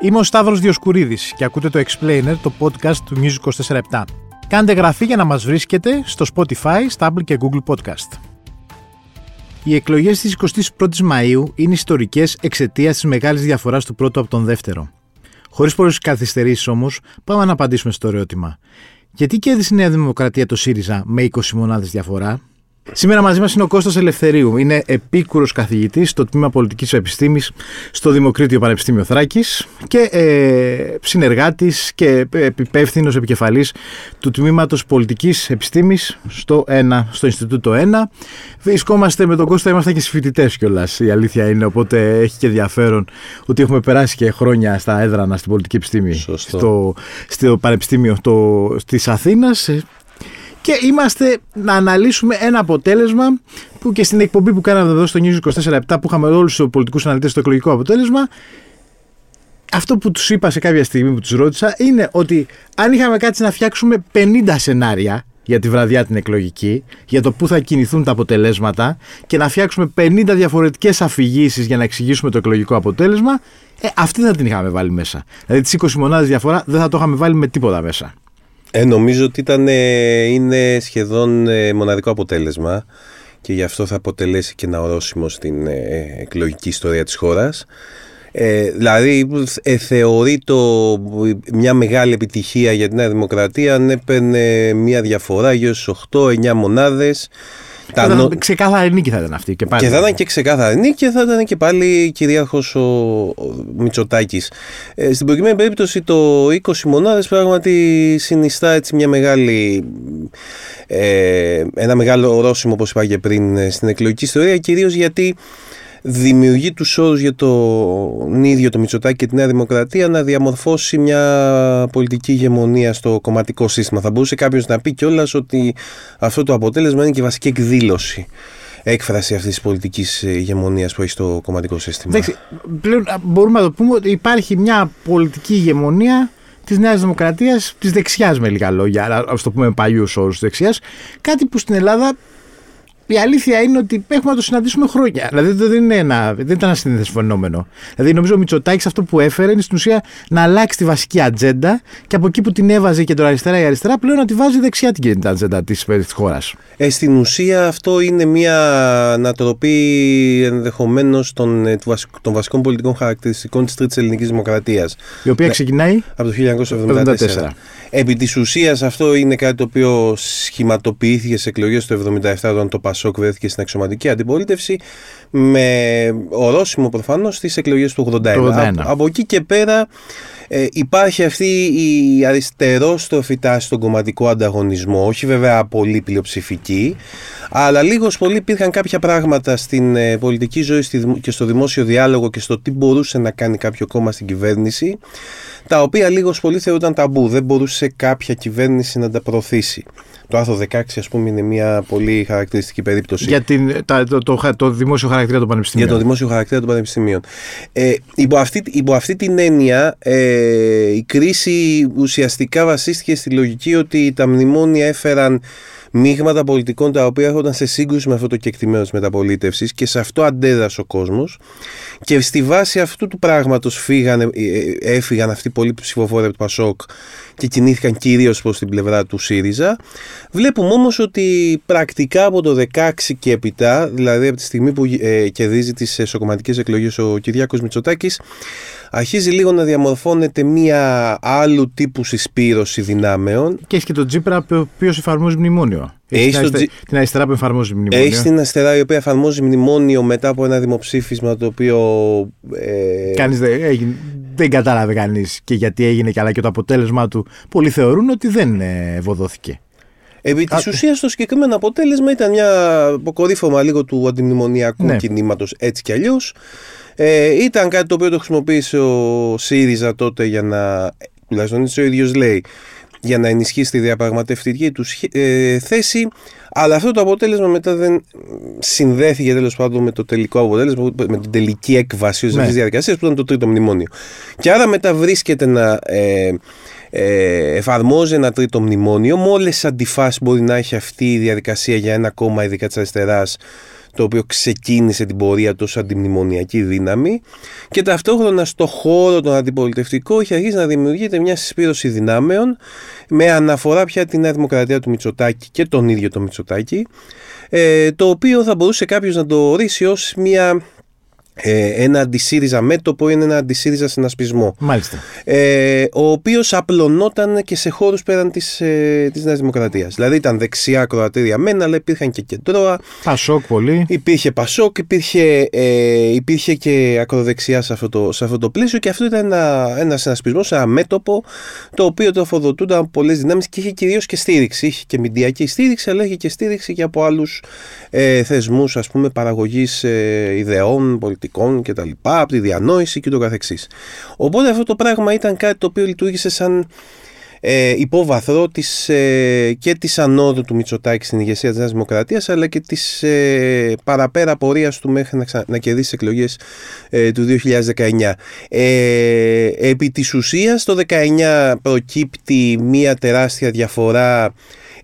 Είμαι ο Σταύρος Διοσκουρίδης και ακούτε το Explainer, το podcast του News 24 Κάντε γραφή για να μας βρίσκετε στο Spotify, Stable και Google Podcast. Οι εκλογές της 21ης Μαΐου είναι ιστορικές εξαιτίας της μεγάλης διαφοράς του πρώτου από τον δεύτερο. Χωρίς πολλές καθυστερήσεις όμως, πάμε να απαντήσουμε στο ερώτημα. Γιατί κέρδισε η Νέα Δημοκρατία το ΣΥΡΙΖΑ με 20 μονάδες διαφορά, Σήμερα μαζί μας είναι ο Κώστας Ελευθερίου. Είναι επίκουρος καθηγητής στο τμήμα Πολιτικής Επιστήμης στο Δημοκρίτιο Πανεπιστήμιο Θράκης και ε, συνεργάτης και υπεύθυνο επικεφαλής του τμήματος Πολιτικής Επιστήμης στο, 1, στο Ινστιτούτο 1. Βρισκόμαστε με τον Κώστα, είμαστε και φοιτητέ κιόλας. Η αλήθεια είναι. Οπότε έχει και ενδιαφέρον ότι έχουμε περάσει και χρόνια στα έδρανα στην πολιτική επιστήμη στο, στο Πανεπιστήμιο της Αθήνας και είμαστε να αναλύσουμε ένα αποτέλεσμα που και στην εκπομπή που κάναμε εδώ στο News 24 που είχαμε όλους τους πολιτικούς αναλυτές στο εκλογικό αποτέλεσμα. Αυτό που τους είπα σε κάποια στιγμή που τους ρώτησα είναι ότι αν είχαμε κάτσει να φτιάξουμε 50 σενάρια για τη βραδιά την εκλογική, για το πού θα κινηθούν τα αποτελέσματα και να φτιάξουμε 50 διαφορετικές αφηγήσεις για να εξηγήσουμε το εκλογικό αποτέλεσμα, ε, αυτή θα την είχαμε βάλει μέσα. Δηλαδή τις 20 μονάδες διαφορά δεν θα το είχαμε βάλει με τίποτα μέσα. Ε, νομίζω ότι ήταν, ε, είναι σχεδόν ε, μοναδικό αποτέλεσμα και γι' αυτό θα αποτελέσει και ένα ορόσημο στην ε, εκλογική ιστορία της χώρας. Ε, δηλαδή ε, θεωρεί το μια μεγάλη επιτυχία για την Νέα Δημοκρατία αν έπαιρνε μια διαφορά γύρω στις 8-9 μονάδες τα νο... Ξεκάθαρη νίκη θα ήταν αυτή. Και, πάλι. και θα ήταν και ξεκάθαρη νίκη και θα ήταν και πάλι κυρίαρχος ο, ο Μητσοτάκης. Ε, στην προκειμένη περίπτωση το 20 μονάδες πράγματι συνιστά έτσι μια μεγάλη. Ε, ένα μεγάλο ορόσημο, όπως είπα και πριν, ε, στην εκλογική ιστορία, κυρίως γιατί δημιουργεί τους όρους για τον ίδιο το Μητσοτάκη και τη Νέα Δημοκρατία να διαμορφώσει μια πολιτική ηγεμονία στο κομματικό σύστημα. Θα μπορούσε κάποιος να πει κιόλας ότι αυτό το αποτέλεσμα είναι και βασική εκδήλωση έκφραση αυτής της πολιτικής ηγεμονίας που έχει στο κομματικό σύστημα. Εντάξει, πλέον μπορούμε να το πούμε ότι υπάρχει μια πολιτική ηγεμονία της Νέας Δημοκρατίας, της δεξιάς με λίγα λόγια, ας το πούμε με παλιούς όρους δεξιάς. Κάτι που στην Ελλάδα η αλήθεια είναι ότι έχουμε να το συναντήσουμε χρόνια. Δηλαδή δεν, είναι ένα, δεν ήταν ένα συνήθε φαινόμενο. Δηλαδή νομίζω ο Μητσοτάκης αυτό που έφερε είναι στην ουσία να αλλάξει τη βασική ατζέντα και από εκεί που την έβαζε και το αριστερά η αριστερά πλέον να τη βάζει δεξιά την ατζέντα της χώρας. Ε, στην ουσία αυτό είναι μια ανατροπή ενδεχομένως των, ε, των βασικών πολιτικών χαρακτηριστικών της Τρίτης Ελληνικής Δημοκρατίας. Η οποία ναι, ξεκινάει από το 1974. Επί της ουσίας αυτό είναι κάτι το οποίο σχηματοποιήθηκε σε εκλογές του 1977 όταν το Πασόκ βρέθηκε στην αξιωματική αντιπολίτευση με ορόσημο προφανώς στις εκλογές του 1981. Από, από εκεί και πέρα ε, υπάρχει αυτή η αριστερόστροφη τάση στον κομματικό ανταγωνισμό, όχι βέβαια πολύ πλειοψηφική, αλλά λίγος πολύ υπήρχαν κάποια πράγματα στην ε, πολιτική ζωή και στο δημόσιο διάλογο και στο τι μπορούσε να κάνει κάποιο κόμμα στην κυβέρνηση, τα οποία λίγος πολύ θεωρούνταν ταμπού. Δεν μπορούσε κάποια κυβέρνηση να τα προωθήσει. Το άρθρο 16, ας πούμε, είναι μια πολύ χαρακτηριστική περίπτωση. Για την, το, το, το, το, δημόσιο χαρακτήρα των πανεπιστημίων. Για το δημόσιο χαρακτήρα των πανεπιστημίων. Ε, υπό, αυτή, υπό αυτή την έννοια, ε, η κρίση ουσιαστικά βασίστηκε στη λογική ότι τα μνημόνια έφεραν μείγματα πολιτικών τα οποία έρχονταν σε σύγκρουση με αυτό το κεκτημένο της μεταπολίτευσης και σε αυτό αντέδρασε ο κόσμος. Και στη βάση αυτού του πράγματος ε, ε, έφυγαν αυτοί οι πολλοί ψηφοφόροι από το Πασόκ και κινήθηκαν κυρίως προς την πλευρά του ΣΥΡΙΖΑ. Βλέπουμε όμως ότι πρακτικά από το 16 και έπειτα, δηλαδή από τη στιγμή που ε, κερδίζει τις εσωκομματικές εκλογές ο Κυριάκος Μητσοτάκης, αρχίζει λίγο να διαμορφώνεται μία άλλου τύπου συσπήρωση δυνάμεων. Και έχει και τον Τζίπρα, ο οποίος εφαρμόζει μνημόνιο. Έχει την, αριστε... την αριστερά που εφαρμόζει μνημόνιο. Έχει την αριστερά η οποία εφαρμόζει μνημόνιο μετά από ένα δημοψήφισμα το οποίο. Ε... Κανείς δεν, έγινε, δεν κατάλαβε κανείς και γιατί έγινε και αλλά και το αποτέλεσμα του. Πολλοί θεωρούν ότι δεν ε, ευωδόθηκε. Επί της ουσίας, το συγκεκριμένο αποτέλεσμα ήταν μια αποκορύφωμα λίγο του αντιμνημονιακού ναι. κινήματος έτσι κι αλλιώς. Ε, ήταν κάτι το οποίο το χρησιμοποίησε ο ΣΥΡΙΖΑ τότε για να. τουλάχιστον έτσι ο ίδιος λέει, για να ενισχύσει τη διαπραγματευτική του ε, θέση. Αλλά αυτό το αποτέλεσμα μετά δεν συνδέθηκε τέλος πάντων με το τελικό αποτέλεσμα, με την τελική έκβαση ναι. της διαδικασίας που ήταν το τρίτο μνημόνιο. Και άρα μετά βρίσκεται να. Ε, ε, εφαρμόζει ένα τρίτο μνημόνιο. Με όλε τι αντιφάσεις μπορεί να έχει αυτή η διαδικασία για ένα κόμμα, ειδικά της αριστεράς, το οποίο ξεκίνησε την πορεία του ως αντιμνημονιακή δύναμη και ταυτόχρονα στο χώρο τον αντιπολιτευτικό έχει αρχίσει να δημιουργείται μια συσπήρωση δυνάμεων με αναφορά πια την Νέα Δημοκρατία του Μητσοτάκη και τον ίδιο το Μητσοτάκη ε, το οποίο θα μπορούσε κάποιος να το ορίσει ως μια ε, ένα αντισύριζα μέτωπο είναι ένα αντισύριζα συνασπισμό. Μάλιστα. Ε, ο οποίος απλωνόταν και σε χώρους πέραν της ε, της Νέας Δημοκρατίας. Δηλαδή ήταν δεξιά κροατήρια μένα, αλλά υπήρχαν και κεντρώα. Πασόκ πολύ. Υπήρχε Πασόκ, υπήρχε, ε, υπήρχε και ακροδεξιά σε αυτό, το, σε αυτό το πλαίσιο και αυτό ήταν ένα, ένα συνασπισμό, ένα μέτωπο το οποίο τροφοδοτούνταν από πολλές δυνάμεις και είχε κυρίως και στήριξη. Είχε και μηντιακή στήριξη, αλλά είχε και στήριξη και από άλλους ε, θεσμούς παραγωγής ε, ιδεών, πολιτικών και τα λοιπά, από τη διανόηση και το καθεξής. Οπότε αυτό το πράγμα ήταν κάτι το οποίο λειτουργήσε σαν ε, υπόβαθρο της, ε, και της ανόδου του Μητσοτάκη στην ηγεσία της Νέας Δημοκρατίας αλλά και της ε, παραπέρα πορείας του μέχρι να, ξα... να κερδίσει εκλογές ε, του 2019. Ε, επί της ουσίας το 2019 προκύπτει μια τεράστια διαφορά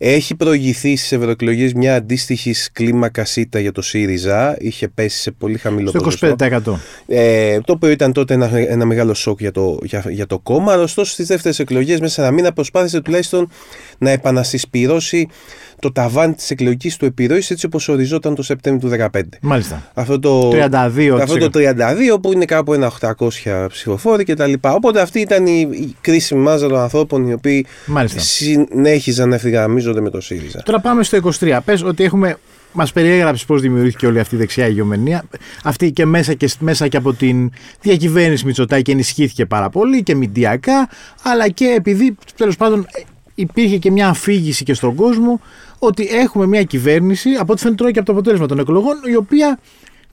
έχει προηγηθεί στις ευρωεκλογές μια αντίστοιχη κλίμακα ΣΥΤΑ για το ΣΥΡΙΖΑ. Είχε πέσει σε πολύ χαμηλό Στο 25%. Ε, το οποίο ήταν τότε ένα, ένα μεγάλο σοκ για το, για, για το κόμμα. Αλλά ωστόσο στις δεύτερες εκλογές, μέσα σε ένα μήνα, προσπάθησε τουλάχιστον να επανασυσπηρώσει το ταβάνι της εκλογικής του επιρροής έτσι όπως οριζόταν το Σεπτέμβριο του 2015. Μάλιστα. Αυτό το 32, αυτό το 32 που είναι κάπου ένα 800 ψηφοφόροι κτλ. Οπότε αυτή ήταν η, η κρίσιμη μάζα των ανθρώπων οι οποίοι Μάλιστα. συνέχιζαν να ευθυγραμμίζονται με το ΣΥΡΙΖΑ. Τώρα πάμε στο 23. Πες ότι έχουμε Μας περιέγραψες πώς δημιουργήθηκε όλη αυτή η δεξιά ηγεμονία. Αυτή και μέσα, και μέσα και από την διακυβέρνηση Μητσοτάκη ενισχύθηκε πάρα πολύ και μηντιακά, αλλά και επειδή τέλος πάντων υπήρχε και μια αφήγηση και στον κόσμο ότι έχουμε μια κυβέρνηση, από ό,τι φαίνεται τώρα και από το αποτέλεσμα των εκλογών, η οποία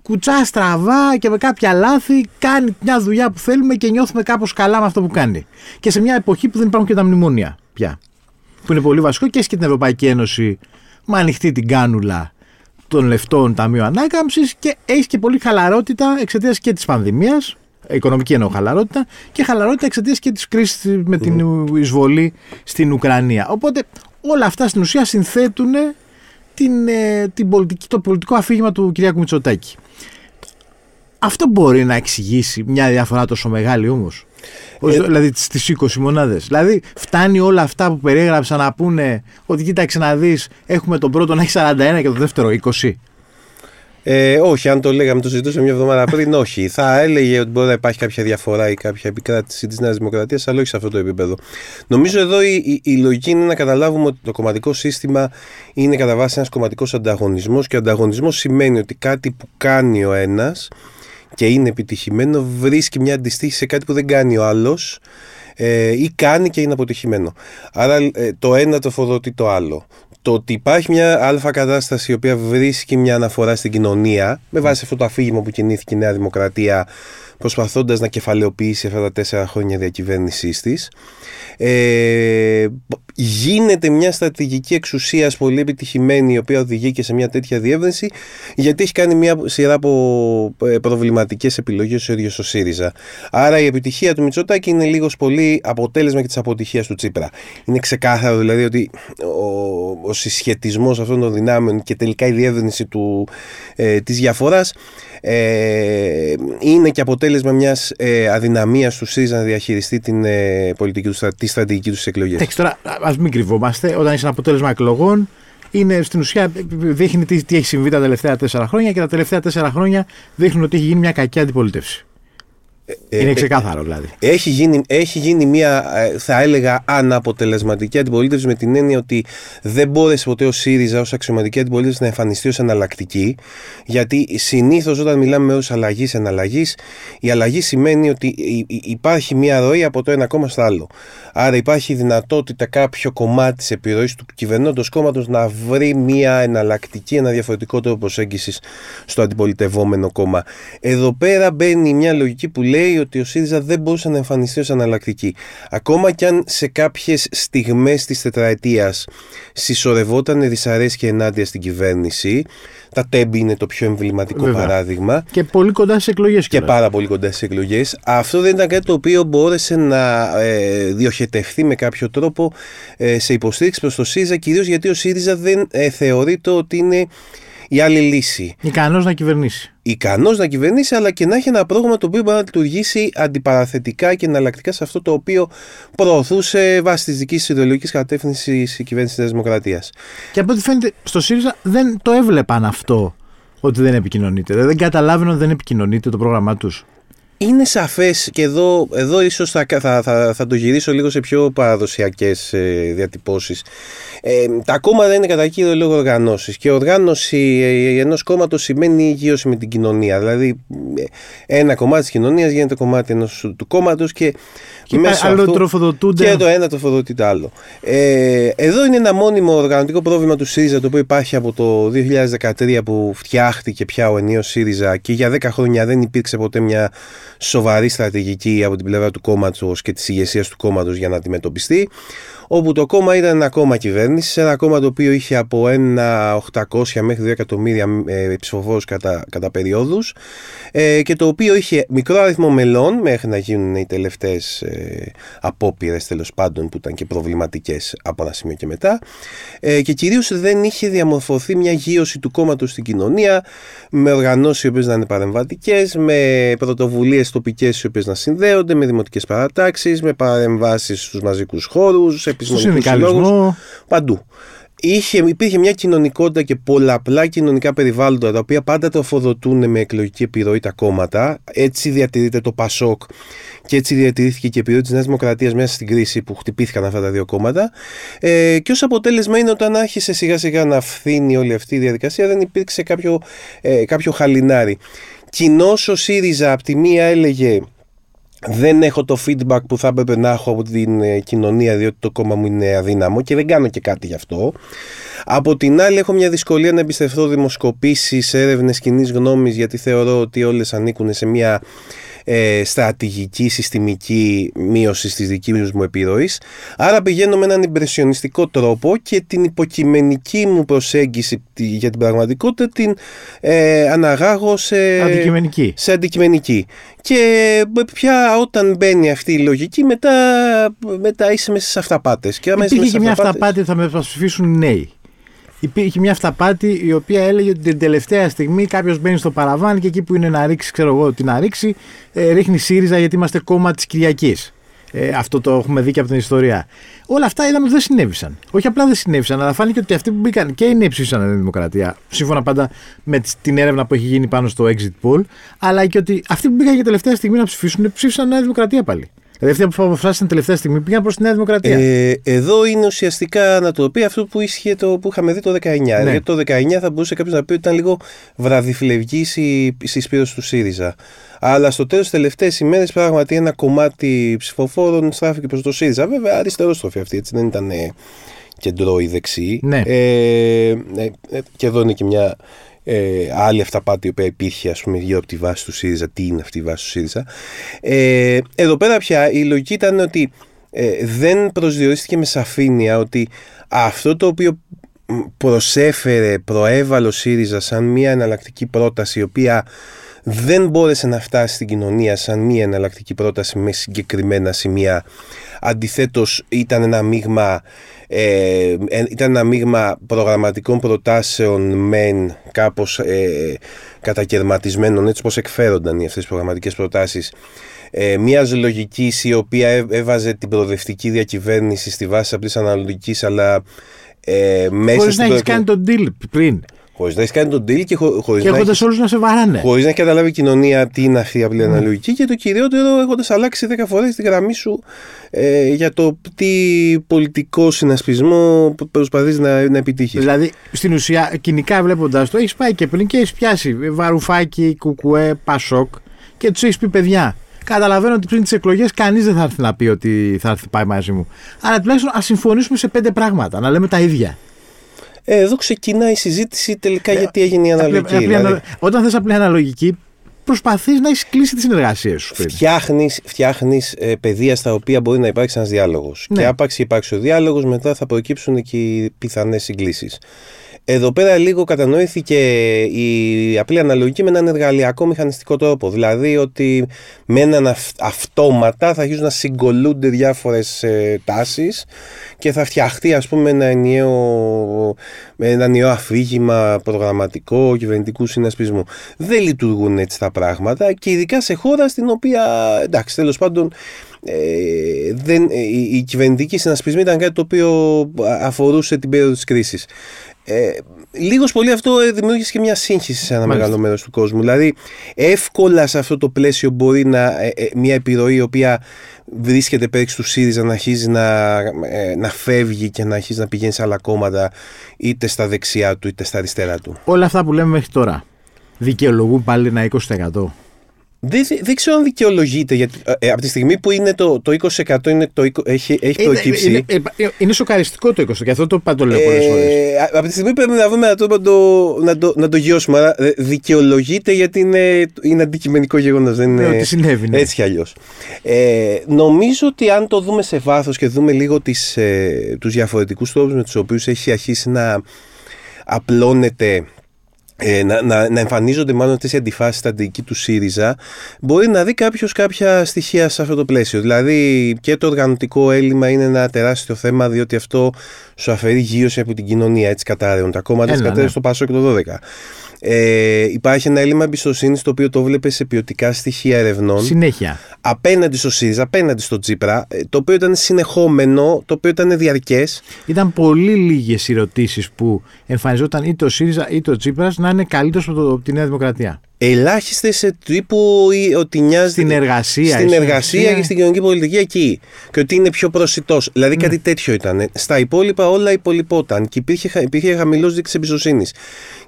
κουτσά στραβά και με κάποια λάθη κάνει μια δουλειά που θέλουμε και νιώθουμε κάπως καλά με αυτό που κάνει. Και σε μια εποχή που δεν υπάρχουν και τα μνημόνια πια. Που είναι πολύ βασικό και έχει και την Ευρωπαϊκή Ένωση με ανοιχτή την κάνουλα των λεφτών Ταμείου Ανάκαμψης και έχεις και πολύ χαλαρότητα εξαιτίας και της πανδημίας οικονομική εννοώ χαλαρότητα και χαλαρότητα εξαιτίας και της κρίσης με την εισβολή στην Ουκρανία. Οπότε όλα αυτά στην ουσία συνθέτουν την, ε, την πολιτική, το πολιτικό αφήγημα του κ. Μητσοτάκη. Αυτό μπορεί να εξηγήσει μια διαφορά τόσο μεγάλη όμως; Ε, δηλαδή στι 20 μονάδες. Δηλαδή, φτάνει όλα αυτά που περιέγραψα να πούνε ότι κοίταξε να δεις, έχουμε τον πρώτο να έχει 41 και τον δεύτερο 20. Ε, όχι, αν το λέγαμε, το συζητούσαμε μια εβδομάδα πριν, όχι. Θα έλεγε ότι μπορεί να υπάρχει κάποια διαφορά ή κάποια επικράτηση της Νέας Δημοκρατίας, αλλά όχι σε αυτό το επίπεδο. Νομίζω εδώ η, η, η λογική είναι να καταλάβουμε ότι το κομματικό σύστημα είναι κατά βάση ένας κομματικός ανταγωνισμός και ο ανταγωνισμός σημαίνει ότι κάτι που κάνει ο ένας και είναι επιτυχημένο βρίσκει μια αντιστοίχηση σε κάτι που δεν κάνει ο άλλος ε, ή κάνει και είναι αποτυχημένο. Άρα ε, το ένα το φοδοτεί το άλλο το ότι υπάρχει μια αλφα κατάσταση η οποία βρίσκει μια αναφορά στην κοινωνία με βάση αυτό το αφήγημα που κινήθηκε η Νέα Δημοκρατία προσπαθώντας να κεφαλαιοποιήσει αυτά τα τέσσερα χρόνια διακυβέρνησής της ε, γίνεται μια στρατηγική εξουσία πολύ επιτυχημένη η οποία οδηγεί και σε μια τέτοια διεύρυνση γιατί έχει κάνει μια σειρά από ε, προβληματικές επιλογές ο ίδιος ο ΣΥΡΙΖΑ. Άρα η επιτυχία του Μητσοτάκη είναι λίγος πολύ αποτέλεσμα και της αποτυχίας του Τσίπρα. Είναι ξεκάθαρο δηλαδή ότι ο, ο συσχετισμός αυτών των δυνάμεων και τελικά η διεύρυνση του, ε, της διαφοράς ε, είναι και αποτέλεσμα μιας ε, αδυναμίας του ΣΥΡΙΖΑ να διαχειριστεί την ε, πολιτική του, τη στρατηγική τους εκλογές. Εντάξει, τώρα ας μην κρυβόμαστε. Όταν είσαι ένα αποτέλεσμα εκλογών, είναι στην ουσία δείχνει τι, τι έχει συμβεί τα τελευταία τέσσερα χρόνια και τα τελευταία τέσσερα χρόνια δείχνουν ότι έχει γίνει μια κακή αντιπολίτευση. Ε, είναι ε, ξεκάθαρο δηλαδή. Έχει γίνει, έχει γίνει μια, ε, θα έλεγα, αναποτελεσματική αντιπολίτευση με την έννοια ότι δεν μπόρεσε ποτέ ο ΣΥΡΙΖΑ ως αξιωματική αντιπολίτευση να εμφανιστεί ως εναλλακτική. Γιατί συνήθως όταν μιλάμε με όρους αλλαγής εναλλαγής, η αλλαγή σημαίνει ότι υπάρχει μια ροή από το ένα κόμμα στο άλλο. Άρα υπάρχει δυνατότητα κάποιο κομμάτι της επιρροής του κυβερνώντος κόμματος να βρει μια εναλλακτική, ένα διαφορετικό τρόπο προσέγγισης στο αντιπολιτευόμενο κόμμα. Εδώ πέρα μπαίνει μια λογική που λέει ότι ο ΣΥΡΙΖΑ δεν μπορούσε να εμφανιστεί ως αναλλακτική. Ακόμα κι αν σε κάποιες στιγμές της τετραετίας συσσωρευόταν δυσαρέσκεια ενάντια στην κυβέρνηση, τα τέμπη είναι το πιο εμβληματικό Βέβαια. παράδειγμα. Και πολύ κοντά στις εκλογές. Και πάρα πολύ κοντά στις εκλογές. Αυτό δεν ήταν κάτι το οποίο μπόρεσε να ε, διοχετευτεί με κάποιο τρόπο ε, σε υποστήριξη προς το ΣΥΡΙΖΑ, κυρίως γιατί ο ΣΥΡΙΖΑ δεν ε, θεωρείται ότι είναι η άλλη λύση. Ικανός να κυβερνήσει. Ικανός να κυβερνήσει, αλλά και να έχει ένα πρόγραμμα το οποίο μπορεί να λειτουργήσει αντιπαραθετικά και εναλλακτικά σε αυτό το οποίο προωθούσε βάσει της δικής ιδεολογικής κατεύθυνσης η κυβέρνηση της Δημοκρατίας. Και από ό,τι φαίνεται στο ΣΥΡΙΖΑ δεν το έβλεπαν αυτό ότι δεν επικοινωνείται. Δηλαδή, Δεν καταλάβαιναν ότι δεν επικοινωνείται το πρόγραμμά τους. Είναι σαφές και εδώ, εδώ ίσως θα, θα, θα, θα το γυρίσω λίγο σε πιο παραδοσιακές ε, διατυπώσεις. Ε, τα κόμματα είναι κατά κύριο λόγο οργανώσεις. Και οργάνωση ε, ενός κόμματος σημαίνει υγείωση με την κοινωνία. Δηλαδή, ε, ένα κομμάτι της κοινωνίας γίνεται κομμάτι ενός, του κόμματος και, Και μέσω άλλο αυτού- τροφοδοτούνται. και το ένα τροφοδοτεί το άλλο. Ε, εδώ είναι ένα μόνιμο οργανωτικό πρόβλημα του ΣΥΡΙΖΑ το οποίο υπάρχει από το 2013 που φτιάχτηκε πια ο ενίο ΣΥΡΙΖΑ και για 10 χρόνια δεν υπήρξε ποτέ μια σοβαρή στρατηγική από την πλευρά του κόμματος και της ηγεσίας του κόμματος για να αντιμετωπιστεί. Όπου το κόμμα ήταν ένα κόμμα κυβέρνησης, ένα κόμμα το οποίο είχε από ένα 800 μέχρι 2 εκατομμύρια ε, ψηφοφόρους κατά, κατά περιόδους ε, και το οποίο είχε μικρό αριθμό μελών μέχρι να γίνουν οι τελευταίες ε, απόπειρες τέλος πάντων που ήταν και προβληματικές από ένα σημείο και μετά. Ε, και κυρίως δεν είχε διαμορφωθεί μια γύρωση του κόμματος στην κοινωνία με οργανώσεις οι οποίες να είναι παρεμβατικές, με πρωτοβουλίες τοπικές οι οποίες να συνδέονται, με δημοτικές παρατάξεις, με παρεμβάσεις στους μαζικούς χώρους, Στο επιστημονικούς συλλόγους. συνδικαλισμό. Παντού. Είχε, υπήρχε μια κοινωνικότητα και πολλαπλά κοινωνικά περιβάλλοντα τα οποία πάντα τροφοδοτούν με εκλογική επιρροή τα κόμματα. Έτσι διατηρείται το ΠΑΣΟΚ και έτσι διατηρήθηκε και η επιρροή της Νέας Δημοκρατίας μέσα στην κρίση που χτυπήθηκαν αυτά τα δύο κόμματα. Ε, και ως αποτέλεσμα είναι όταν άρχισε σιγά σιγά να φθήνει όλη αυτή η διαδικασία, δεν υπήρξε κάποιο, ε, κάποιο χαλινάρι. Κοινώ ο ΣΥΡΙΖΑ από τη μία έλεγε δεν έχω το feedback που θα έπρεπε να έχω από την ε, κοινωνία διότι το κόμμα μου είναι αδύναμο και δεν κάνω και κάτι γι' αυτό. Από την άλλη έχω μια δυσκολία να εμπιστευτώ δημοσκοπήσεις, έρευνες κοινής γνώμης γιατί θεωρώ ότι όλες ανήκουν σε μια ε, στρατηγική, συστημική μείωση της δικής μου επιρροής. Άρα πηγαίνω με έναν ιμπρεσιονιστικό τρόπο και την υποκειμενική μου προσέγγιση τη- για την πραγματικότητα την ε, αναγάγω σε Αντικειμενική. σε αντικειμενική. Και πια όταν μπαίνει αυτή η λογική, μετά, μετά είσαι μέσα σε αυταπάτες. Και άμα είσαι Υπήρχε μέσα και σε μια αυταπάτες- αυταπάτη ότι θα με ψηφίσουν οι νέοι. Υπήρχε μια αυταπάτη η οποία έλεγε ότι την τελευταία στιγμή κάποιος μπαίνει στο παραβάν και εκεί που είναι να ρίξει, ξέρω εγώ, τι να ρίξει, ε, ρίχνει ΣΥΡΙΖΑ γιατί είμαστε κόμμα της Κυριακής. Ε, αυτό το έχουμε δει και από την ιστορία. Όλα αυτά είδαμε ότι δεν συνέβησαν. Όχι απλά δεν συνέβησαν, αλλά φάνηκε ότι αυτοί που μπήκαν και οι νέοι ψήφισαν Νέα Δημοκρατία, σύμφωνα πάντα με τις- την έρευνα που έχει γίνει πάνω στο exit poll, αλλά και ότι αυτοί που μπήκαν για τελευταία στιγμή να ψηφίσουν, ψήφισαν Νέα Δημοκρατία πάλι. Δηλαδή αυτοί που αποφάσισαν τελευταία στιγμή πήγαν προς τη Νέα Δημοκρατία. Ε, εδώ είναι ουσιαστικά ανατροπή αυτό που ίσχυε το που είχαμε δει το 19. Ναι. Γιατί το 19 θα μπορούσε κάποιος να πει ότι ήταν λίγο βραδιφλευγής η συσπήρωση του ΣΥΡΙΖΑ. Αλλά στο τέλος, τις τελευταίες ημέρες, πράγματι ένα κομμάτι ψηφοφόρων στράφηκε προς το ΣΥΡΙΖΑ. Βέβαια, αριστερόστροφη αυτή, έτσι δεν ήταν ε, κεντρό ή δεξί. Ναι. Ε, ε, ε, και εδώ είναι και μια ε, άλλη αυταπάτη η οποία υπήρχε ας πούμε, γύρω από τη βάση του ΣΥΡΙΖΑ. Τι είναι αυτή η βάση του ΣΥΡΙΖΑ; Ε, εδώ πέρα πια η λογική ήταν ότι ε, δεν προσδιορίστηκε με σαφήνεια ότι αυτό το οποίο μ, προσέφερε, προέβαλε ο ΣΥΡΙΖΑ σαν μια εναλλακτική πρόταση η οποία δεν μπόρεσε να φτάσει στην κοινωνία σαν μια εναλλακτική πρόταση με συγκεκριμένα σημεία. Αντιθέτως ήταν ένα μείγμα, ε, ε, ήταν ένα μείγμα προγραμματικών προτάσεων μεν κάπως ε, κατακαιρματισμένων έτσι πως εκφέρονταν οι αυτές οι προγραμματικές προτάσεις ε, μιας λογικής η οποία έ- έβαζε την προοδευτική διακυβέρνηση στη βάση απλής αναλογικής αλλά ε, μέσα Χωρί να στην έχει κάνει τον deal πριν. Χωρίς να έχεις κάνει τον deal και χω, χωρίς Και να έχοντας έχει όλους να σε βαράνε. Χωρίς να έχει καταλάβει η κοινωνία τι είναι αυτή η απλή αναλογική και το κυριότερο έχοντας αλλάξει 10 φορές τη γραμμή σου ε, για το τι πολιτικό συνασπισμό προσπαθείς να, να επιτύχεις. Δηλαδή, στην ουσία, κοινικά βλέποντας το, έχεις πάει και πριν και έχεις πιάσει βαρουφάκι, κουκουέ, πασόκ και τους έχεις πει παιδιά. Καταλαβαίνω ότι πριν τις εκλογές κανείς δεν θα έρθει να πει ότι θα έρθει πάει μαζί μου. Αλλά τουλάχιστον ας συμφωνήσουμε σε πέντε πράγματα, να λέμε τα ίδια. Ε, εδώ ξεκινάει η συζήτηση τελικά γιατί έγινε η Απλή- αναλογική. απλή δηλαδή. ανα- Όταν θες απλή αναλογική, προσπαθείς να έχεις κλείσει τις συνεργασίες σου. Φτιάχνεις φτιάχνεις, ε, παιδεία στα οποία μπορεί να υπάρξει ένας διάλογος. Ναι. Και άπαξ υπάρξει ο διάλογος, μετά θα προκύψουν και οι πιθανές συγκλήσεις. Εδώ πέρα λίγο κατανοήθηκε η απλή αναλογική με έναν εργαλειακό μηχανιστικό τρόπο. Δηλαδή ότι με έναν αυτόματα θα αρχίσουν να συγκολούνται διάφορες ε, τάσεις και θα φτιαχτεί ας πούμε ένα ενιαίο, ένα ενιαίο αφήγημα προγραμματικό κυβερνητικού συνασπισμού. Δεν λειτουργούν έτσι τα πράγματα και ειδικά σε χώρα στην οποία εντάξει τέλος πάντων ε, δεν, ε, οι κυβερνητικοί συνασπισμοί ήταν κάτι το οποίο αφορούσε την περίοδο της κρίσης. Ε, Λίγος πολύ αυτό ε, δημιούργησε και μια σύγχυση σε ένα Μάλιστα. μεγάλο μέρος του κόσμου. Δηλαδή, εύκολα σε αυτό το πλαίσιο μπορεί να, ε, ε, μια επιρροή η οποία βρίσκεται πέρυξ του ΣΥΡΙΖΑ να αρχίζει να, να φεύγει και να αρχίζει να πηγαίνει σε άλλα κόμματα είτε στα δεξιά του είτε στα αριστερά του. Όλα αυτά που λέμε μέχρι τώρα δικαιολογούν πάλι ένα 20%. Δεν, δεν ξέρω αν δικαιολογείται. Γιατί, ε, ε, από τη στιγμή που είναι το, το 20% είναι το, έχει, έχει προκύψει. Είναι, είναι, είναι σοκαριστικό το 20% και αυτό το πάντο λέω πολλές ε, φορές. Από τη στιγμή πρέπει να βρούμε να το, να το, να το, να το γιώσουμε. Αλλά δικαιολογείται γιατί είναι, είναι αντικειμενικό γεγονός. Δεν είναι ότι συνέβη. Ναι. Έτσι κι αλλιώς. Ε, νομίζω ότι αν το δούμε σε βάθος και δούμε λίγο τις, ε, τους διαφορετικούς τρόπους με τους οποίους έχει αρχίσει να απλώνεται ε, να, να, να εμφανίζονται μάλλον αυτές οι αντιφάσεις στα αντική του ΣΥΡΙΖΑ, μπορεί να δει κάποιος κάποια στοιχεία σε αυτό το πλαίσιο. Δηλαδή και το οργανωτικό έλλειμμα είναι ένα τεράστιο θέμα, διότι αυτό σου αφαιρεί γύρωση από την κοινωνία. Έτσι κατάρρεουν τα κόμματα, έτσι κατάρρεουν στο Πασό και το 12. Ε, υπάρχει ένα έλλειμμα εμπιστοσύνης το οποίο το βλέπεις σε ποιοτικά στοιχεία ερευνών. Συνέχεια. Απέναντι στο ΣΥΡΙΖΑ, απέναντι στο Τσίπρα, ε, το οποίο ήταν συνεχόμενο, το οποίο ήταν διαρκές. Ήταν πολύ λίγες οι ερωτήσεις που εμφανιζόταν είτε το ΣΥΡΙΖΑ είτε ο Τσίπρα να είναι καλύτερος από τη Νέα Δημοκρατία. Ελάχιστες σε τύπου ότι νοιάζει. Στην εργασία. Στην εργασία και στην κοινωνική πολιτική εκεί. Και ότι είναι πιο προσιτός. Δηλαδή ναι. κάτι τέτοιο ήταν. Στα υπόλοιπα όλα υπολοιπόταν και υπήρχε, υπήρχε χαμηλός δείκτης εμπιστοσύνης.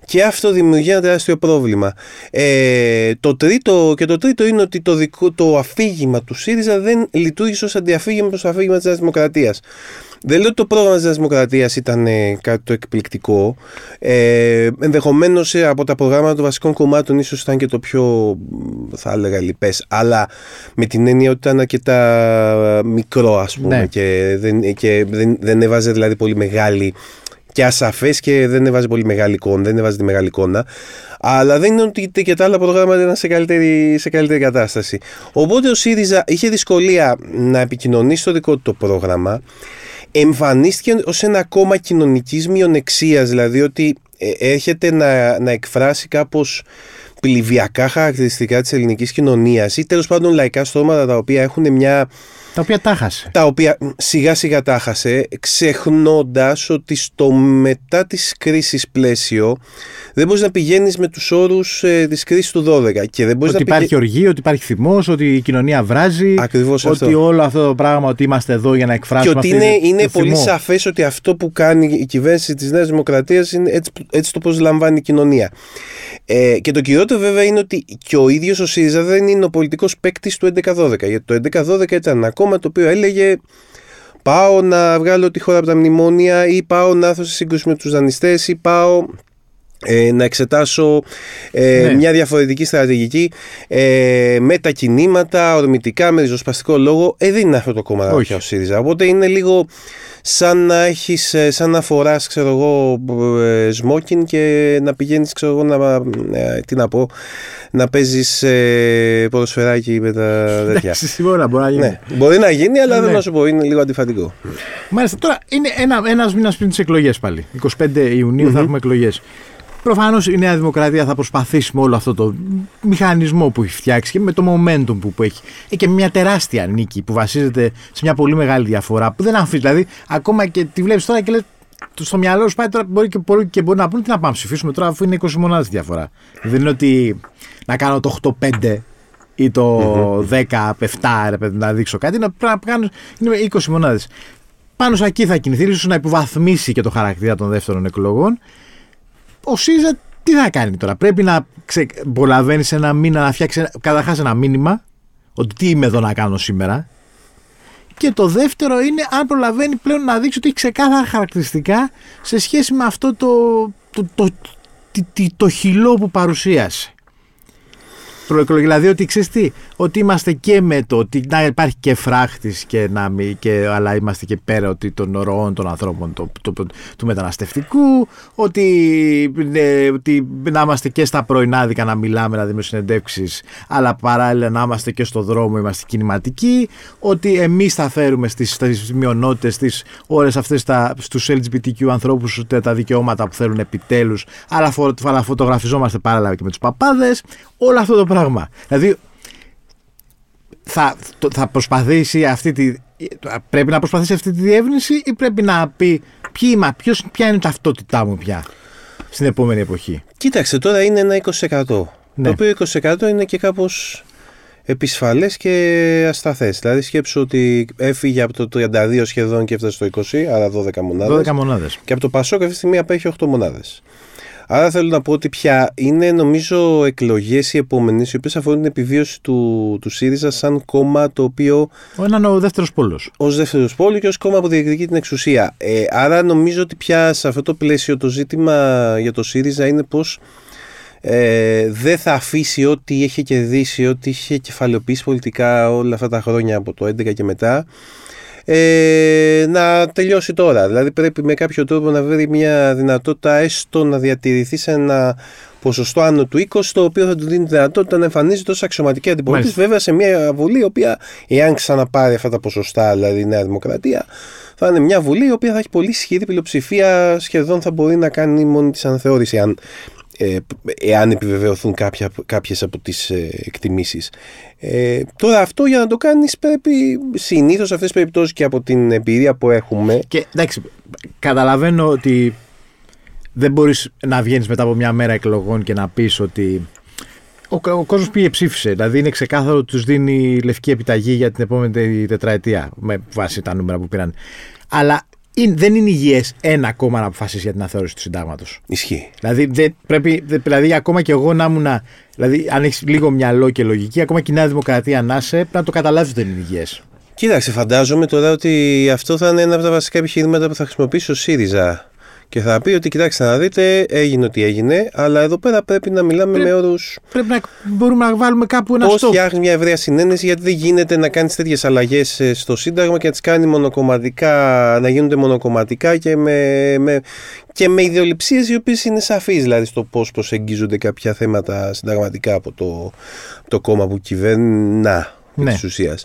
Και αυτό δημιουργεί ένα τεράστιο πρόβλημα. Ε, το τρίτο, και το τρίτο είναι ότι το, δικό, το αφήγημα του ΣΥΡΙΖΑ δεν λειτουργήσε ως αντιαφήγημα προς το αφήγημα της Νέας Δημοκρατίας. Δεν λέω ότι το πρόγραμμα της Δημοκρατίας ήταν ε, κάτι το εκπληκτικό. Ε, Ενδεχομένως ε, από τα προγράμματα των βασικών κομμάτων ίσως ήταν και το πιο, θα έλεγα, λοιπέ. Αλλά με την έννοια ότι ήταν αρκετά μικρό, ας πούμε, ναι. και, δεν, και δεν, δεν έβαζε δηλαδή πολύ μεγάλη και ασαφές και δεν έβαζε πολύ μεγάλη εικόνα, δεν έβαζε τη μεγάλη εικόνα. Αλλά δεν είναι ότι και τα άλλα προγράμματα ήταν σε καλύτερη, σε καλύτερη κατάσταση. Οπότε ο ΣΥΡΙΖΑ είχε δυσκολία να επικοινωνήσει το δικό του το πρόγραμμα. Εμφανίστηκε ως ένα κόμμα κοινωνικής μειονεξίας, δηλαδή ότι ε, έρχεται να, να εκφράσει κάπως πληβιακά χαρακτηριστικά της ελληνικής κοινωνίας ή τέλος πάντων λαϊκά στρώματα τα οποία έχουν μια τα οποία τα χάσε. Τα οποία σιγά σιγά τα χάσε, ξεχνώντας ότι στο μετά της κρίσης πλαίσιο δεν μπορείς να πηγαίνεις με τους όρους ε, της κρίσης του 12. Και δεν ότι να υπάρχει πηγα... οργή, ότι υπάρχει θυμός, ότι η κοινωνία βράζει. Ακριβώς αυτό. Ότι όλο αυτό το πράγμα, ότι είμαστε εδώ για να εκφράσουμε. Και ότι είναι, είναι πολύ σαφές ότι αυτό που κάνει η κυβέρνηση της Νέας Δημοκρατίας είναι έτσι, έτσι το πώς λαμβάνει η κοινωνία. Ε, και το κυριότερο βέβαια είναι ότι και ο ίδιος ο ΣΥΡΙΖΑ δεν είναι ο πολιτικός παίκτης του 11-12. Γιατί το 11-12 ήταν ένα κόμμα το οποίο έλεγε πάω να βγάλω τη χώρα από τα μνημόνια ή πάω να έρθω σε σύγκρουση με τους δανειστές ή πάω ε, να εξετάσω ε, ναι. μια διαφορετική στρατηγική ε, με τα κινήματα, ορμητικά, με ριζοσπαστικό λόγο. Ε, δεν είναι αυτό το κόμμα Όχι. ο ΣΥΡΙΖΑ. Οπότε είναι λίγο σαν να έχεις, ε, σαν να φοράς, ξέρω εγώ, ε, σμόκιν και να πηγαίνεις, ξέρω εγώ, να, ε, τι να πω, να παίζεις ε, ποδοσφαιράκι με τα τέτοια. μπορεί, μπορεί να γίνει. Ναι, μπορεί να γίνει, αλλά ναι. δεν να σου πω, είναι λίγο αντιφατικό. Μάλιστα, τώρα είναι ένα, ένας μήνας πριν τις εκλογές πάλι. 25 ιουνιου θα έχουμε εκλογές. Προφανώς η Νέα Δημοκρατία θα προσπαθήσει με όλο αυτό το μηχανισμό που έχει φτιάξει και με το momentum που, που έχει. Έχει και μια τεράστια νίκη που βασίζεται σε μια πολύ μεγάλη διαφορά που δεν αμφίσει. Δηλαδή, ακόμα και τη βλέπεις τώρα και λες. Στο μυαλό σου πάει τώρα μπορεί και, μπορεί, και μπορεί να πούνε τι να πάμε ψηφίσουμε τώρα αφού είναι 20 μονάδες διαφορά. Δεν είναι ότι να κάνω το 8-5 ή το 10-7 να δείξω κάτι. Να, πρέπει να κάνω είναι 20 μονάδες. Πάνω σε εκεί θα κινηθεί, ίσως να υποβαθμίσει και το χαρακτήρα των δεύτερων εκλογών ο ΣΥΡΙΖΑ τι θα κάνει τώρα; Πρέπει να ξε... προλαβαίνει ένα μήνα να φτιάξει καταρχάς ένα μήνυμα ότι τι είμαι εδώ να κάνω σήμερα. Και το δεύτερο είναι αν προλαβαίνει πλέον να δείξει ότι έχει ξεκάθαρα χαρακτηριστικά σε σχέση με αυτό το, το, το, το, το χυλό που παρουσίασε. προεκλογική. Δηλαδή ότι ξέρεις τι, ότι είμαστε και με το ότι να υπάρχει και φράχτης, και να μην, και, αλλά είμαστε και πέρα ότι των ροών των ανθρώπων το, το, το, του μεταναστευτικού, ότι, ναι, ότι να είμαστε και στα πρωινάδικα να μιλάμε, να δίνουμε συνεντεύξει, αλλά παράλληλα να είμαστε και στο δρόμο, είμαστε κινηματικοί, ότι εμείς θα φέρουμε στις μειονότητες τι ώρες αυτές στους LGBTQ ανθρώπους τα δικαιώματα που θέλουν επιτέλους, αλλά, φω, αλλά φωτογραφιζόμαστε παράλληλα και με τους παπάδες. Όλο αυτό το πράγμα. Δηλαδή, θα, θα προσπαθήσει αυτή τη. Πρέπει να προσπαθήσει αυτή τη διεύρυνση ή πρέπει να πει ποιο είμαι, ποιος, ποια είναι η ταυτότητά μου πια στην επόμενη εποχή; Κοίταξε, τώρα είναι ένα 20%. Ναι. Το οποίο 20% είναι και κάπως επισφαλές και ασταθές. Δηλαδή σκέψου ότι έφυγε από το 32 σχεδόν και έφτασε στο 20, άρα 12 μονάδες. 12 μονάδες. Και από το Πασόκ αυτή τη στιγμή απέχει 8 μονάδες. Άρα θέλω να πω ότι πια είναι νομίζω εκλογές οι επόμενες, οι οποίες αφορούν την επιβίωση του, του ΣΥΡΙΖΑ σαν κόμμα το οποίο. Ο έναν ο δεύτερος πόλος. Ω δεύτερος πόλο και ως κόμμα που διεκδικεί την εξουσία. Ε, άρα νομίζω ότι πια σε αυτό το πλαίσιο το ζήτημα για το ΣΥΡΙΖΑ είναι πώ ε, δεν θα αφήσει ό,τι είχε κερδίσει, ό,τι είχε κεφαλαιοποιήσει πολιτικά όλα αυτά τα χρόνια από το 2011 και μετά ε, να τελειώσει τώρα. Δηλαδή πρέπει με κάποιο τρόπο να βρει μια δυνατότητα έστω να διατηρηθεί σε ένα ποσοστό άνω του 20, το οποίο θα του δίνει τη δυνατότητα να εμφανίζεται ως αξιωματική αντιπολίτευση, βέβαια σε μια βουλή η οποία, εάν ξαναπάρει αυτά τα ποσοστά, δηλαδή η Νέα Δημοκρατία, θα είναι μια βουλή η οποία θα έχει πολύ ισχυρή πλειοψηφία, σχεδόν θα μπορεί να κάνει μόνη της αναθεώρηση, αν ε, εάν επιβεβαιωθούν κάποια, κάποιες από τις ε, εκτιμήσεις. Ε, τώρα αυτό για να το κάνεις πρέπει συνήθως σε αυτές τις περιπτώσεις και από την εμπειρία που έχουμε. Και εντάξει, καταλαβαίνω ότι δεν μπορείς να βγαίνεις μετά από μια μέρα εκλογών και να πεις ότι ο, ο κόσμος πήγε ψήφισε. Δηλαδή είναι ξεκάθαρο ότι τους δίνει λευκή επιταγή για την επόμενη τετραετία με βάση τα νούμερα που πήραν. Αλλά δεν είναι υγιές ένα κόμμα να αποφασίσει για την αθεώρηση του συντάγματος. Ισχύει. Δηλαδή, δεν, πρέπει, δηλαδή, ακόμα και εγώ να ήμουν. Δηλαδή, αν έχεις λίγο μυαλό και λογική, ακόμα και η Νέα Δημοκρατία να είσαι, πρέπει να το καταλάβεις ότι δεν είναι υγιές. Κοίταξε, φαντάζομαι τώρα ότι αυτό θα είναι ένα από τα βασικά επιχειρήματα που θα χρησιμοποιήσει ο ΣΥΡΙΖΑ και θα πει ότι κοιτάξτε να δείτε, έγινε ό,τι έγινε, αλλά εδώ πέρα πρέπει να μιλάμε με όρους. Πρέπει να μπορούμε να βάλουμε κάπου ένα στόχο. Πώ φτιάχνει μια ευρεία συνένεση, γιατί δεν γίνεται να κάνεις τέτοιες αλλαγές ε, στο Σύνταγμα και να τις κάνει μονοκομματικά, να γίνονται μονοκομματικά και με, με, και με ιδεολειψίες οι οποίες είναι σαφείς, δηλαδή στο πώς προσεγγίζονται κάποια θέματα συνταγματικά από το, το κόμμα που κυβερνά ναι. της ουσίας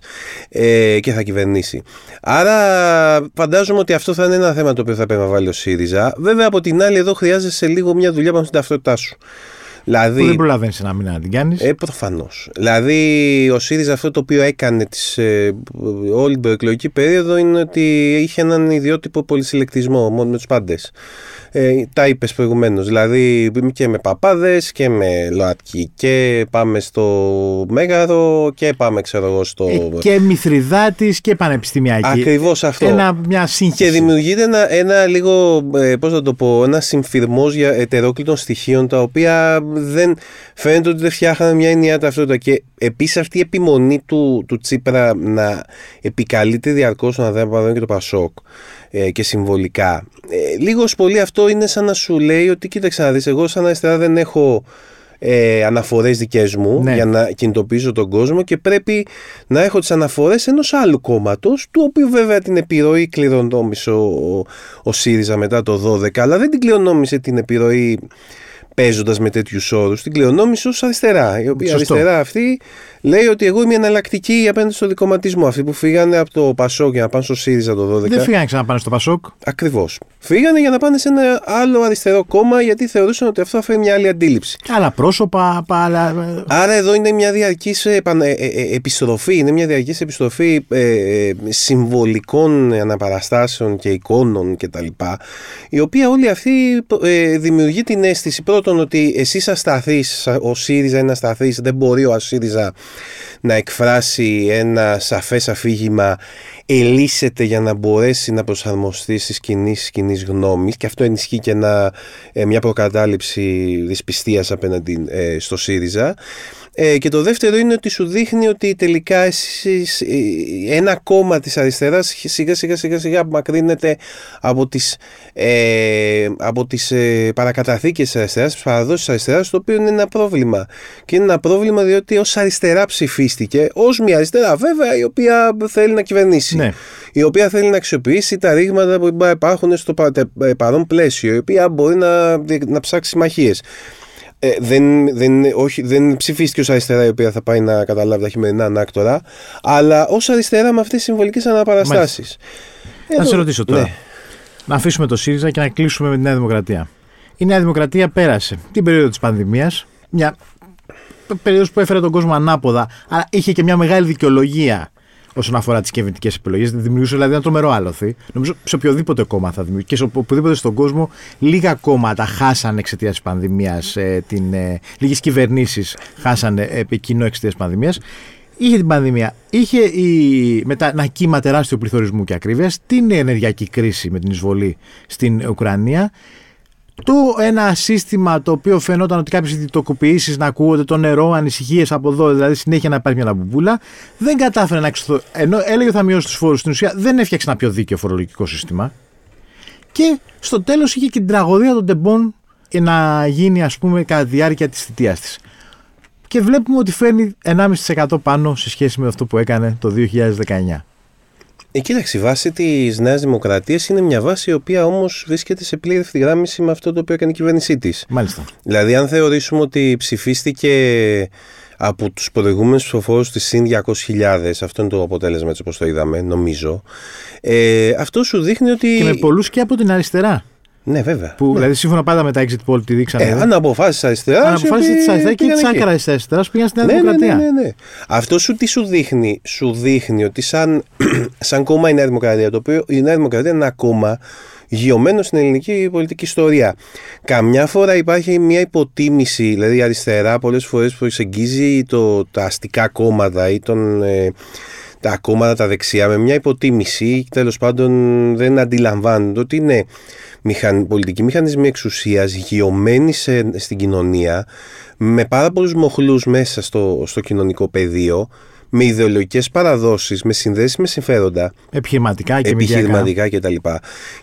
ε, και θα κυβερνήσει. Άρα φαντάζομαι ότι αυτό θα είναι ένα θέμα το οποίο θα πρέπει να βάλει ο ΣΥΡΙΖΑ. Βέβαια από την άλλη εδώ χρειάζεσαι λίγο μια δουλειά πάνω στην ταυτότητά σου. Δηλαδή, που δεν προλαβαίνεις να μην την κάνεις. Ε, Προφανώς. Δηλαδή, ο ΣΥΡΙΖΑ αυτό το οποίο έκανε τις, ε, όλη την προεκλογική περίοδο είναι ότι είχε έναν ιδιότυπο πολυσυλλεκτισμό μόνο με τους πάντες. Ε, τα είπες προηγουμένως. Δηλαδή και με παπάδες και με ΛΟΑΤΚΙ και πάμε στο Μέγαρο και πάμε, ξέρω εγώ, στο. Ε, και Μηθριδάτη και Πανεπιστημιακή. Ακριβώς αυτό. Ένα, μια σύγχυση. Και δημιουργείται ένα, ένα λίγο, ε, πώς να το πω, ένα συμφυρμός για ετερόκλητων στοιχείων τα οποία δεν φαίνεται ότι δεν φτιάχνανε μια ενιαία ταυτότητα. Και επίσης αυτή η επιμονή του, του Τσίπρα να επικαλείται διαρκώς τον Ανδρέα και το Πασόκ ε, και συμβολικά. Ε, λίγο πολύ αυτό είναι σαν να σου λέει ότι κοίταξε να δεις, εγώ σαν αριστερά δεν έχω ε, αναφορές δικές μου ναι. για να κινητοποιήσω τον κόσμο και πρέπει να έχω τις αναφορές ενός άλλου κόμματος του οποίου βέβαια την επιρροή κληρονόμησε ο, ο, ο ΣΥΡΙΖΑ μετά το 12 αλλά δεν την κληρονόμησε την επιρροή παίζοντας με τέτοιους όρους, την κληρονόμησε ως αριστερά. Η οποία αριστερά αυτή λέει ότι εγώ είμαι εναλλακτική απέναντι στο δικοματισμό. Αυτοί που φύγανε από το Πασόκ για να πάνε στο ΣΥΡΙΖΑ το 12. Δεν φύγανε ξανά να πάνε στο Πασόκ. Ακριβώς. Φύγανε για να πάνε σε ένα άλλο αριστερό κόμμα γιατί θεωρούσαν ότι αυτό θα φέρει μια άλλη αντίληψη. Άλλα πρόσωπα, άλλα. Άρα εδώ είναι μια διαρκής ε, ε, ε, επιστροφή, είναι μια διαρκής επιστροφή συμβολικών αναπαραστάσεων και εικόνων κτλ. Η οποία όλη αυτή δημιουργεί την αίσθηση πρώτον ότι εσύ ασταθεί, ο ΣΥΡΙΖΑ είναι ασταθή, δεν μπορεί ο ΣΥΡΙΖΑ να εκφράσει ένα σαφές αφήγημα ελίσσεται για να μπορέσει να προσαρμοστεί στις κινήσεις κοινής γνώμης και αυτό ενισχύει και ένα, ε, μια προκατάληψη δυσπιστίας απέναντι ε, στο ΣΥΡΙΖΑ ε, και το δεύτερο είναι ότι σου δείχνει ότι τελικά εσείς, ε, ένα κόμμα της αριστεράς σιγά σιγά σιγά σιγά απομακρύνεται από τις, ε, από τις ε, παρακαταθήκες της αριστεράς, τις παραδόσεις της αριστεράς, το οποίο είναι ένα πρόβλημα. Και είναι ένα πρόβλημα διότι ως αριστερά ψηφίστηκε, ως μια αριστερά βέβαια η οποία θέλει να κυβερνήσει. Ναι. Η οποία θέλει να αξιοποιήσει τα ρήγματα που υπάρχουν στο παρόν πλαίσιο, η οποία μπορεί να, να ψάξει συμμαχίες. Ε, δεν, δεν, όχι, δεν ψηφίστηκε ως αριστερά η οποία θα πάει να καταλάβει τα χειμερινά ανάκτορα, αλλά ως αριστερά με αυτές τις συμβολικές αναπαραστάσεις. Να σε ρωτήσω τώρα. Ναι. Να αφήσουμε το ΣΥΡΙΖΑ και να κλείσουμε με τη Νέα Δημοκρατία. Η Νέα Δημοκρατία πέρασε την περίοδο της πανδημίας, μια περίοδος που έφερε τον κόσμο ανάποδα, αλλά είχε και μια μεγάλη δικαιολογία όσον αφορά τις κυβερνητικές επιλογές. Δημιουργούσε δηλαδή ένα τρομερό άλοθη. Νομίζω σε οποιοδήποτε κόμμα θα δημιουργήσει και σε οπουδήποτε στον κόσμο λίγα κόμματα χάσανε εξαιτίας της πανδημίας. Ε, ε, Λίγες κυβερνήσεις χάσανε επί κοινό εξαιτίας της πανδημίας. Είχε την πανδημία, είχε η, μετά ένα κύμα τεράστιο πληθωρισμού και ακρίβειας, την ενεργειακή κρίση με την εισβολή στην Ουκρανία το ένα σύστημα το οποίο φαινόταν ότι κάποιες ιδιωτικοποιήσεις να ακούγονται το νερό, ανησυχίες από εδώ, δηλαδή συνέχεια να υπάρχει μια λαμπουμπούλα, δεν κατάφερε να εξωθώ. Ενώ έλεγε ότι θα μειώσει τους φόρους, στην ουσία δεν έφτιαξε ένα πιο δίκαιο φορολογικό σύστημα. Και στο τέλος είχε και την τραγωδία των τεμπών να γίνει, ας πούμε, κατά τη διάρκεια της θητείας της. Και βλέπουμε ότι φέρνει 1,5% πάνω σε σχέση με αυτό που έκανε το 2019. Ε, κοίταξε, η βάση της Νέας Δημοκρατίας είναι μια βάση η οποία όμως βρίσκεται σε πλήρη ευθυγράμμιση με αυτό το οποίο έκανε η κυβέρνησή της. Μάλιστα. Δηλαδή, αν θεωρήσουμε ότι ψηφίστηκε από τους προηγούμενους ψηφοφόρους της συν 200.000, αυτό είναι το αποτέλεσμα έτσι όπως το είδαμε, νομίζω. Ε, αυτό σου δείχνει ότι. Και με πολλούς και από την αριστερά. Ναι, βέβαια. Που, ναι. Δηλαδή, σύμφωνα πάντα με τα exit poll τη δείξανε. Ε, αν αποφάσει αριστερά. Αν αποφάσει τη αριστερά και τη άκρα τη αριστερά πήγαν στην Νέα ναι, Δημοκρατία. Ναι, ναι, ναι, Αυτό σου τι σου δείχνει; Σου δείχνει ότι σαν, σαν κόμμα η Νέα Δημοκρατία, το οποίο η Νέα Δημοκρατία είναι ένα κόμμα γιωμένο στην ελληνική πολιτική ιστορία. Καμιά φορά υπάρχει μια υποτίμηση, δηλαδή η αριστερά πολλές φορές προσεγγίζει το, τα αστικά κόμματα ή τον. Ε, τα κόμματα τα δεξιά με μια υποτίμηση τέλος πάντων δεν αντιλαμβάνονται ότι είναι μηχαν, πολιτικοί μηχανισμοί εξουσίας γειωμένοι στην κοινωνία με πάρα πολλούς μοχλούς μέσα στο, στο κοινωνικό πεδίο με ιδεολογικές παραδόσεις, με συνδέσεις με συμφέροντα. Επιχειρηματικά και Επιχειρηματικά κτλ. Και,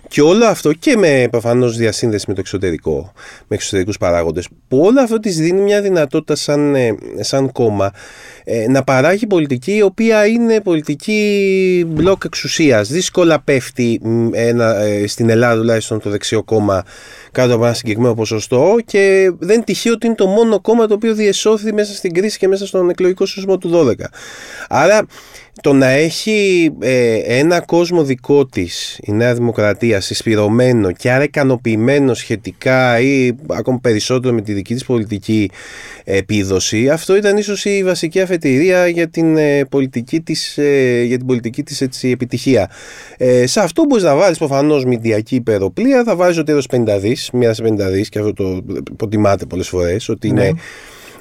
και όλο αυτό και με προφανώς διασύνδεση με το εξωτερικό, με εξωτερικούς παράγοντες, που όλο αυτό της δίνει μια δυνατότητα σαν, ε, σαν κόμμα ε, να παράγει πολιτική η οποία είναι πολιτική μπλοκ εξουσίας. Δύσκολα πέφτει ένα, ε, στην Ελλάδα τουλάχιστον το δεξιό κόμμα κάτω από ένα συγκεκριμένο ποσοστό και δεν τυχαίο ότι είναι το μόνο κόμμα το οποίο διεσώθη μέσα στην κρίση και μέσα στον εκλογικό σεισμό του 12. Άρα το να έχει ε, ένα κόσμο δικό της η Νέα Δημοκρατία συσπηρωμένο και άρα ικανοποιημένο σχετικά ή ακόμη περισσότερο με τη δική της πολιτική επίδοση αυτό ήταν ίσως η βασική αφετηρία για την ε, πολιτική της, ε, για την πολιτική της έτσι, επιτυχία. Ε, σε αυτό μπορείς να βάλεις προφανώς μηντιακή υπεροπλία θα βάζεις ότι έδωσε 50 δις μία 50 δις και αυτό το υποτιμάται πολλές φορές ότι είναι ναι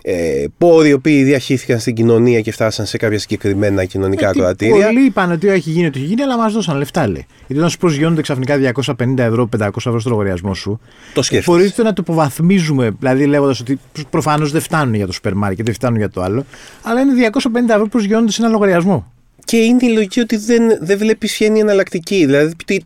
ε, πόροι οι οποίοι διαχύθηκαν στην κοινωνία και φτάσαν σε κάποια συγκεκριμένα κοινωνικά ε, κρατήρια. Πολλοί είπαν ότι έχει γίνει ό,τι έχει γίνει, αλλά μας δώσαν λεφτά, λέει. Γιατί όταν σου προσγειώνονται ξαφνικά 250 ευρώ, 500 ευρώ στο λογαριασμό σου, το σκέφτεσαι. Μπορείτε να το υποβαθμίζουμε, δηλαδή λέγοντας ότι προφανώς δεν φτάνουν για το σούπερ μάρκετ, δεν φτάνουν για το άλλο, αλλά είναι 250 ευρώ που προσγειώνονται σε ένα λογαριασμό. Και είναι η λογική ότι δεν, δεν βλέπεις ποια είναι η εναλλακτική. Δηλαδή, τι,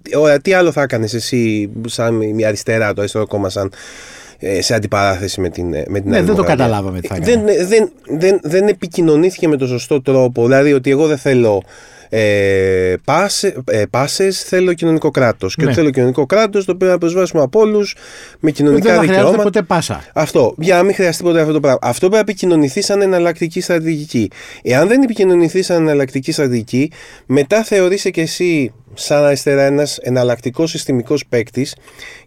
τι άλλο θα έκανες εσύ, σαν μια αριστερά, το αριστερό κόμμα, σαν ε, σε αντιπαράθεση με την, με την Ναι, δεν το καταλάβαμε τι θα δεν, δεν, δεν, δεν επικοινωνήθηκε με τον σωστό τρόπο. Δηλαδή ότι εγώ δεν θέλω ε, πάσε, ε, πάσες θέλω κοινωνικό κράτος και Ναι. ότι θέλω κοινωνικό κράτος το οποίο να προσβάσουμε από όλους με κοινωνικά Δεν θα χρειάζεται δικαιώματα ποτέ πάσα. αυτό, για να μην χρειαστεί ποτέ αυτό το πράγμα. Αυτό πρέπει να επικοινωνηθεί σαν εναλλακτική στρατηγική. Εάν δεν επικοινωνηθεί σαν εναλλακτική στρατηγική, μετά θεωρείσαι και εσύ σαν αριστερά ένας εναλλακτικός συστημικός παίκτης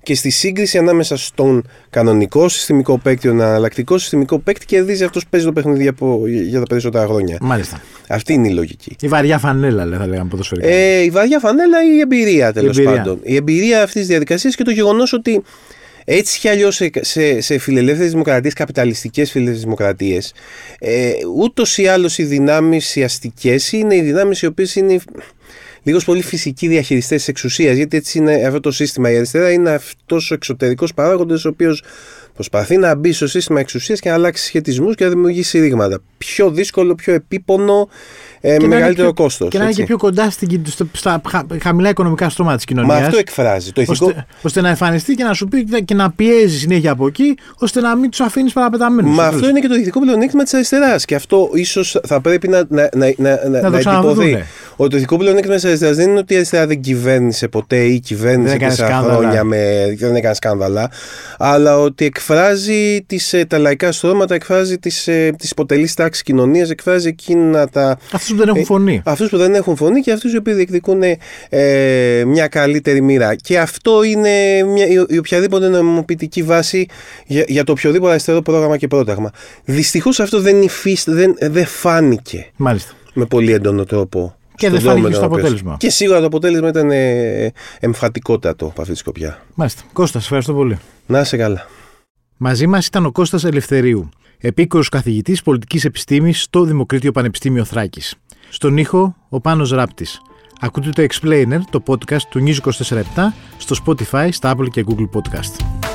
και στη σύγκριση ανάμεσα στον κανονικό συστημικό παίκτη και τον εναλλακτικό συστημικό παίκτη κερδίζει αυτός που παίζει το παιχνίδι από, για τα περισσότερα χρόνια. Μάλιστα. Αυτή είναι η λογική. Η βαριά φανέλα, λέει, θα λέγαμε ποδοσφαιρικά. Ε, η βαριά φανέλα ή η εμπειρία τέλος εμπειρία. πάντων. Η εμπειρία αυτής της διαδικασίας και το γεγονός ότι έτσι κι αλλιώς σε, σε, σε φιλελεύθερες δημοκρατίες, καπιταλιστικές φιλελεύθερες δημοκρατίες, ε, ούτως ή άλλως οι δυνάμεις οι αστικές είναι οι δυνάμεις οι οποίες είναι λίγο πολύ φυσικοί διαχειριστές της εξουσίας. Γιατί έτσι είναι αυτό το σύστημα. Η αριστερά είναι αυτός ο εξωτερικός παράγοντας, ο οποίος προσπαθεί να μπει στο σύστημα εξουσίας και να αλλάξει σχετισμούς και να δημιουργήσει ρήγματα. Πιο δύσκολο, πιο επίπονο ε, με μεγαλύτερο κόστος. Και να είναι και πιο κοντά στην, στα χαμηλά οικονομικά στρώματα της κοινωνίας. Μα αυτό εκφράζει. Το ηθικό... ώστε, ώστε να εμφανιστεί και να σου πει και να πιέζει συνέχεια από εκεί, ώστε να μην τους αφήνεις παραπεταμένους. Μα αυτό είναι και το ηθικό πλεονέκτημα της αριστεράς. Και αυτό ίσως θα πρέπει να, να, να, να, να, να εντυπωθεί. Ότι το ηθικό πλεονέκτημα της αριστεράς δεν είναι ότι η αριστερά δεν κυβέρνησε ποτέ ή κυβέρνησε τέσσερα χρόνια με, δεν έκανε σκάνδαλα, αλλά ότι εκφράζει τις, ε, τα λαϊκά στρώματα, εκφράζει τις ε, υποτελείς τάξεις κοινωνίας, εκφράζει εκείνα τα. Αυτούς που δεν έχουν φωνή. Ε, αυτούς που δεν έχουν φωνή και αυτούς οι οποίοι διεκδικούν ε, μια καλύτερη μοίρα. Και αυτό είναι μια, η, οποιαδήποτε νομιμοποιητική βάση για, για το οποιοδήποτε αριστερό πρόγραμμα και πρόταγμα. Δυστυχώς αυτό δεν, υφίστ, δεν, δεν φάνηκε. Μάλιστα. Με πολύ έντονο τρόπο. Και δεν φάνηκε στο αποτέλεσμα. Και σίγουρα το αποτέλεσμα ήταν ε, εμφατικότατο από αυτή τη σκοπιά. Μάλιστα. Κώστας, ευχαριστώ πολύ. Να είσαι καλά. Μαζί μας ήταν ο Κώστας Ελευθερίου, επίκορος καθηγητής πολιτικής επιστήμης στο Δημοκρίτιο Πανεπιστήμιο Θράκης. Στον ήχο, ο Πάνος Ράπτης. Ακούτε το Explainer, το podcast του News 24 στο Spotify, στα Apple και Google Podcast.